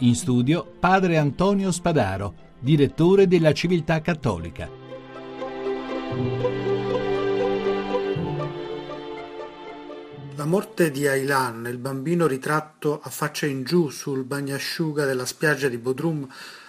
In studio padre Antonio Spadaro, direttore della Civiltà Cattolica. La morte di Aylan, il bambino ritratto a faccia in giù sul bagnasciuga della spiaggia di Bodrum,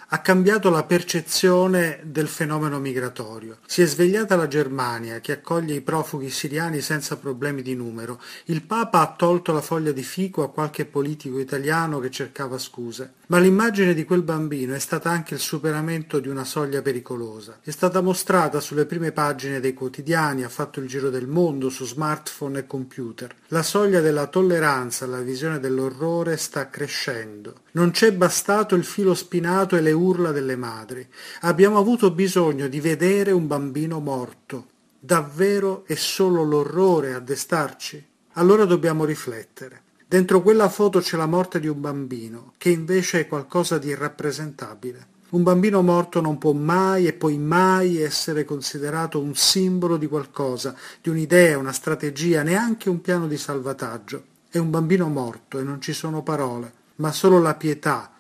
ha cambiato la percezione del fenomeno migratorio. Si è svegliata la Germania, che accoglie i profughi siriani senza problemi di numero. Il Papa ha tolto la foglia di fico a qualche politico italiano che cercava scuse. Ma l'immagine di quel bambino è stata anche il superamento di una soglia pericolosa. È stata mostrata sulle prime pagine dei quotidiani, ha fatto il giro del mondo su smartphone e computer. La soglia della tolleranza alla visione dell'orrore sta crescendo. Non c'è bastato il filo spinato e le urla delle madri. Abbiamo avuto bisogno di vedere un bambino morto. Davvero è solo l'orrore a destarci? Allora dobbiamo riflettere. Dentro quella foto c'è la morte di un bambino, che invece è qualcosa di irrappresentabile. Un bambino morto non può mai e poi mai essere considerato un simbolo di qualcosa, di un'idea, una strategia, neanche un piano di salvataggio. È un bambino morto e non ci sono parole, ma solo la pietà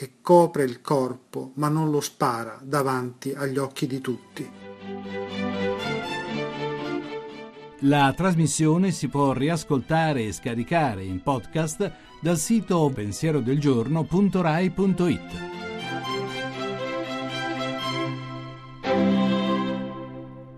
che copre il corpo ma non lo spara davanti agli occhi di tutti. La trasmissione si può riascoltare e scaricare in podcast dal sito pensierodelgiorno.rai.it.